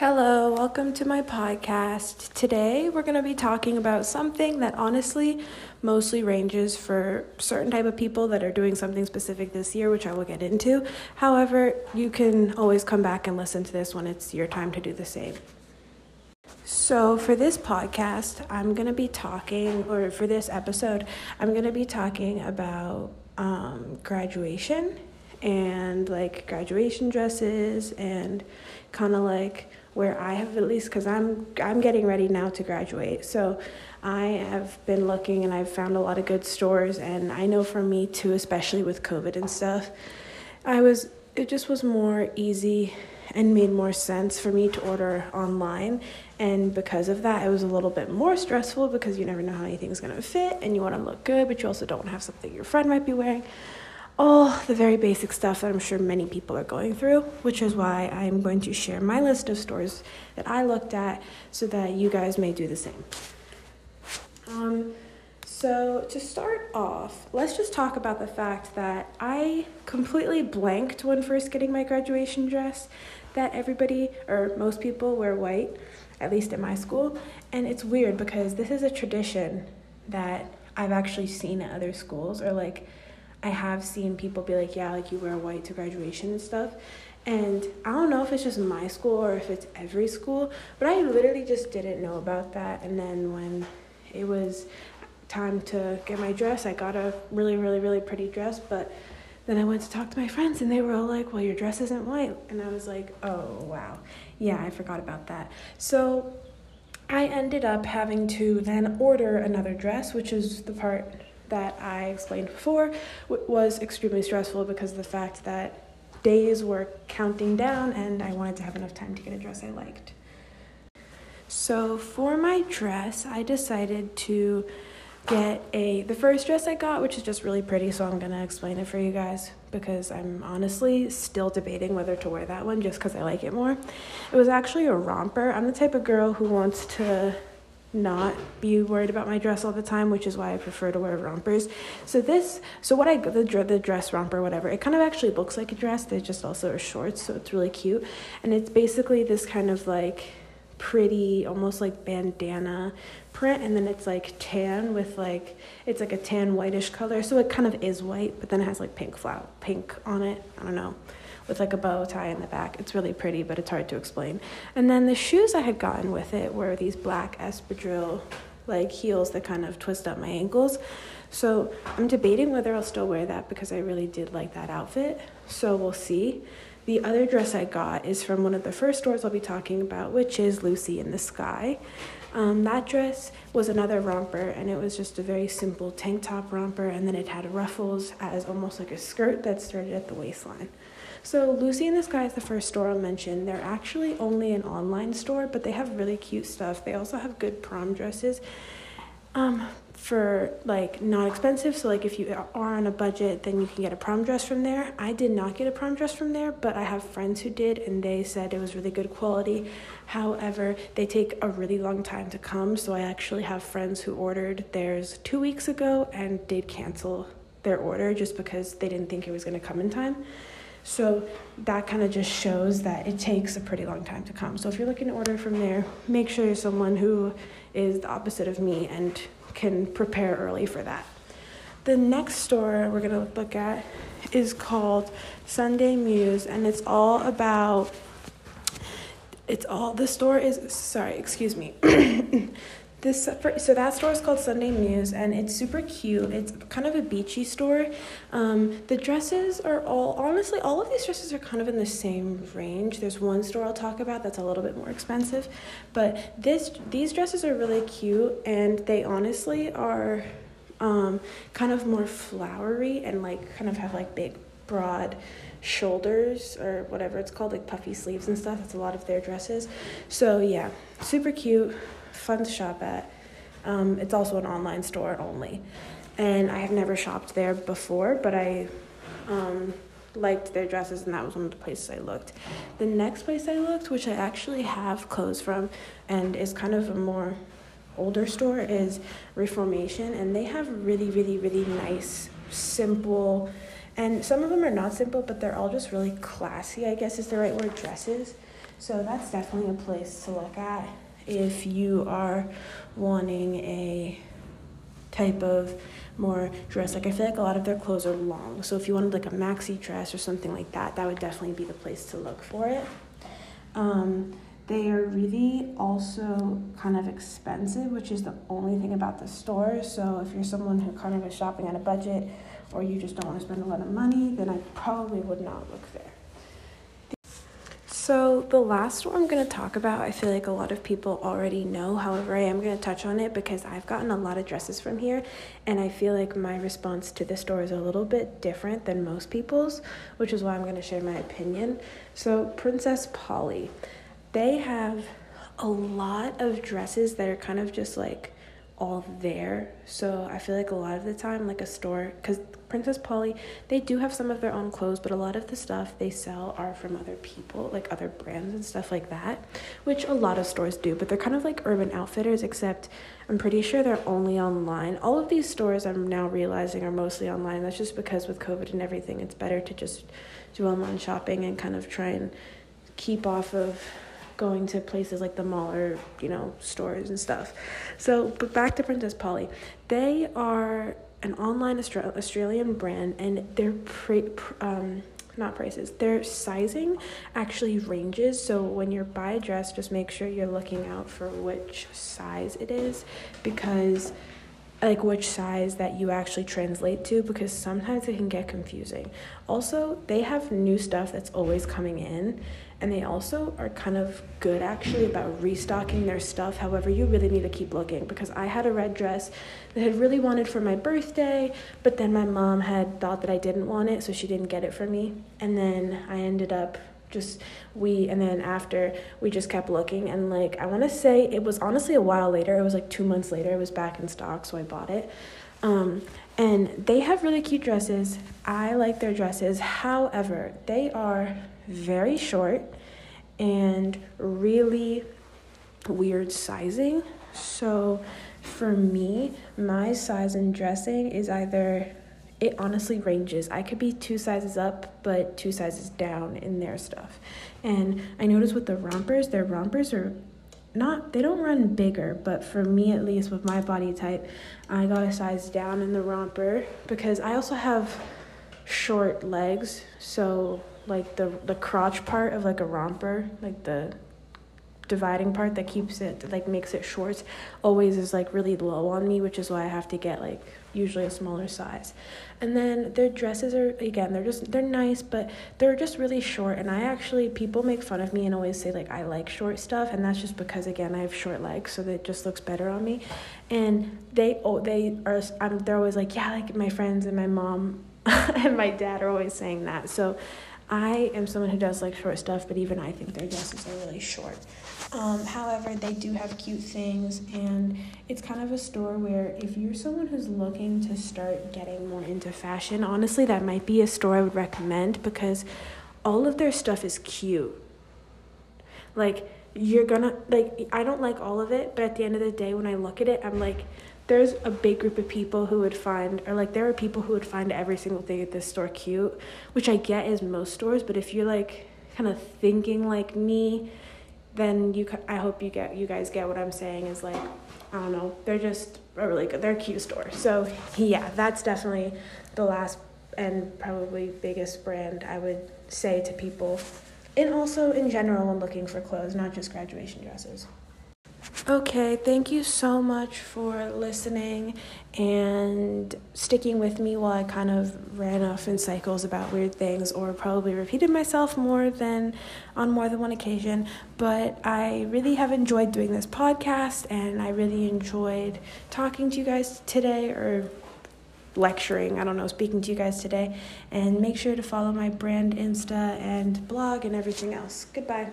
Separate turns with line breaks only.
Hello, welcome to my podcast. Today we're going to be talking about something that honestly mostly ranges for certain type of people that are doing something specific this year, which I will get into. However, you can always come back and listen to this when it's your time to do the same. So, for this podcast, I'm going to be talking, or for this episode, I'm going to be talking about um, graduation and like graduation dresses and kind of like where I have at least because I'm I'm getting ready now to graduate. So I have been looking and I've found a lot of good stores and I know for me too, especially with COVID and stuff, I was it just was more easy and made more sense for me to order online. And because of that, it was a little bit more stressful because you never know how anything's gonna fit and you wanna look good, but you also don't want to have something your friend might be wearing all the very basic stuff that I'm sure many people are going through, which is why I'm going to share my list of stores that I looked at so that you guys may do the same. Um, so, to start off, let's just talk about the fact that I completely blanked when first getting my graduation dress that everybody or most people wear white, at least at my school. And it's weird because this is a tradition that I've actually seen at other schools or like I have seen people be like, yeah, like you wear white to graduation and stuff. And I don't know if it's just my school or if it's every school, but I literally just didn't know about that. And then when it was time to get my dress, I got a really, really, really pretty dress. But then I went to talk to my friends and they were all like, well, your dress isn't white. And I was like, oh, wow. Yeah, I forgot about that. So I ended up having to then order another dress, which is the part that I explained before was extremely stressful because of the fact that days were counting down and I wanted to have enough time to get a dress I liked. So for my dress, I decided to get a the first dress I got, which is just really pretty, so I'm going to explain it for you guys because I'm honestly still debating whether to wear that one just cuz I like it more. It was actually a romper. I'm the type of girl who wants to not be worried about my dress all the time, which is why I prefer to wear rompers. So this, so what I the the dress romper, whatever, it kind of actually looks like a dress. They just also are shorts, so it's really cute, and it's basically this kind of like pretty, almost like bandana print, and then it's like tan with like it's like a tan whitish color, so it kind of is white, but then it has like pink flower, pink on it. I don't know with like a bow tie in the back. It's really pretty, but it's hard to explain. And then the shoes I had gotten with it were these black espadrille like heels that kind of twist up my ankles. So I'm debating whether I'll still wear that because I really did like that outfit. So we'll see. The other dress I got is from one of the first stores I'll be talking about, which is Lucy in the Sky. Um, that dress was another romper, and it was just a very simple tank top romper, and then it had ruffles as almost like a skirt that started at the waistline. So Lucy in the Sky is the first store I'll mention. They're actually only an online store, but they have really cute stuff. They also have good prom dresses. Um, for like not expensive. So like if you are on a budget, then you can get a prom dress from there. I did not get a prom dress from there, but I have friends who did and they said it was really good quality. However, they take a really long time to come, so I actually have friends who ordered theirs 2 weeks ago and did cancel their order just because they didn't think it was going to come in time. So that kind of just shows that it takes a pretty long time to come. So if you're looking to order from there, make sure you're someone who is the opposite of me and can prepare early for that. The next store we're going to look at is called Sunday Muse, and it's all about. It's all the store is sorry, excuse me. This so that store is called Sunday Muse, and it's super cute. It's kind of a beachy store. Um, the dresses are all honestly, all of these dresses are kind of in the same range. There's one store I'll talk about that's a little bit more expensive, but this these dresses are really cute, and they honestly are um, kind of more flowery and like kind of have like big broad shoulders or whatever it's called, like puffy sleeves and stuff. That's a lot of their dresses. So yeah, super cute fun to shop at. Um, it's also an online store only. And I have never shopped there before, but I um, liked their dresses, and that was one of the places I looked. The next place I looked, which I actually have clothes from and is kind of a more older store, is Reformation, and they have really, really, really nice, simple, and some of them are not simple, but they're all just really classy, I guess is the right word, dresses. So that's definitely a place to look at if you are wanting a type of more dress. Like I feel like a lot of their clothes are long. So if you wanted like a maxi dress or something like that, that would definitely be the place to look for it. Um, they are really also kind of expensive, which is the only thing about the store. So if you're someone who kind of is shopping on a budget or you just don't want to spend a lot of money, then I probably would not look there. So, the last store I'm going to talk about, I feel like a lot of people already know. However, I am going to touch on it because I've gotten a lot of dresses from here, and I feel like my response to the store is a little bit different than most people's, which is why I'm going to share my opinion. So, Princess Polly, they have a lot of dresses that are kind of just like all there. So I feel like a lot of the time, like a store, because Princess Polly, they do have some of their own clothes, but a lot of the stuff they sell are from other people, like other brands and stuff like that, which a lot of stores do, but they're kind of like Urban Outfitters, except I'm pretty sure they're only online. All of these stores I'm now realizing are mostly online. That's just because with COVID and everything, it's better to just do online shopping and kind of try and keep off of going to places like the mall or you know stores and stuff. So, but back to Princess Polly, they are an online Austra- Australian brand, and their pre- um, not prices, their sizing actually ranges. So when you buy a dress, just make sure you're looking out for which size it is, because like which size that you actually translate to because sometimes it can get confusing. Also, they have new stuff that's always coming in and they also are kind of good actually about restocking their stuff. However, you really need to keep looking because I had a red dress that I really wanted for my birthday, but then my mom had thought that I didn't want it, so she didn't get it for me. And then I ended up just we and then after we just kept looking and like I want to say it was honestly a while later. It was like 2 months later. It was back in stock, so I bought it. Um, and they have really cute dresses. I like their dresses. However, they are very short and really weird sizing. So for me, my size in dressing is either it honestly ranges. I could be two sizes up, but two sizes down in their stuff. And I notice with the rompers, their rompers are not they don't run bigger, but for me at least with my body type, I got a size down in the romper because I also have short legs, so like the the crotch part of like a romper, like the dividing part that keeps it like makes it short always is like really low on me which is why i have to get like usually a smaller size. And then their dresses are again they're just they're nice but they're just really short and i actually people make fun of me and always say like i like short stuff and that's just because again i have short legs so that it just looks better on me. And they oh they are I'm, they're always like yeah like my friends and my mom and my dad are always saying that. So I am someone who does like short stuff, but even I think their dresses are really short. Um, however, they do have cute things, and it's kind of a store where if you're someone who's looking to start getting more into fashion, honestly, that might be a store I would recommend because all of their stuff is cute. Like, you're gonna, like, I don't like all of it, but at the end of the day, when I look at it, I'm like, there's a big group of people who would find or like there are people who would find every single thing at this store cute which i get is most stores but if you're like kind of thinking like me then you i hope you get you guys get what i'm saying is like i don't know they're just a really good they're a cute store. So yeah that's definitely the last and probably biggest brand i would say to people. And also in general when looking for clothes not just graduation dresses Okay, thank you so much for listening and sticking with me while I kind of ran off in cycles about weird things or probably repeated myself more than on more than one occasion. But I really have enjoyed doing this podcast and I really enjoyed talking to you guys today or lecturing, I don't know, speaking to you guys today. And make sure to follow my brand Insta and blog and everything else. Goodbye.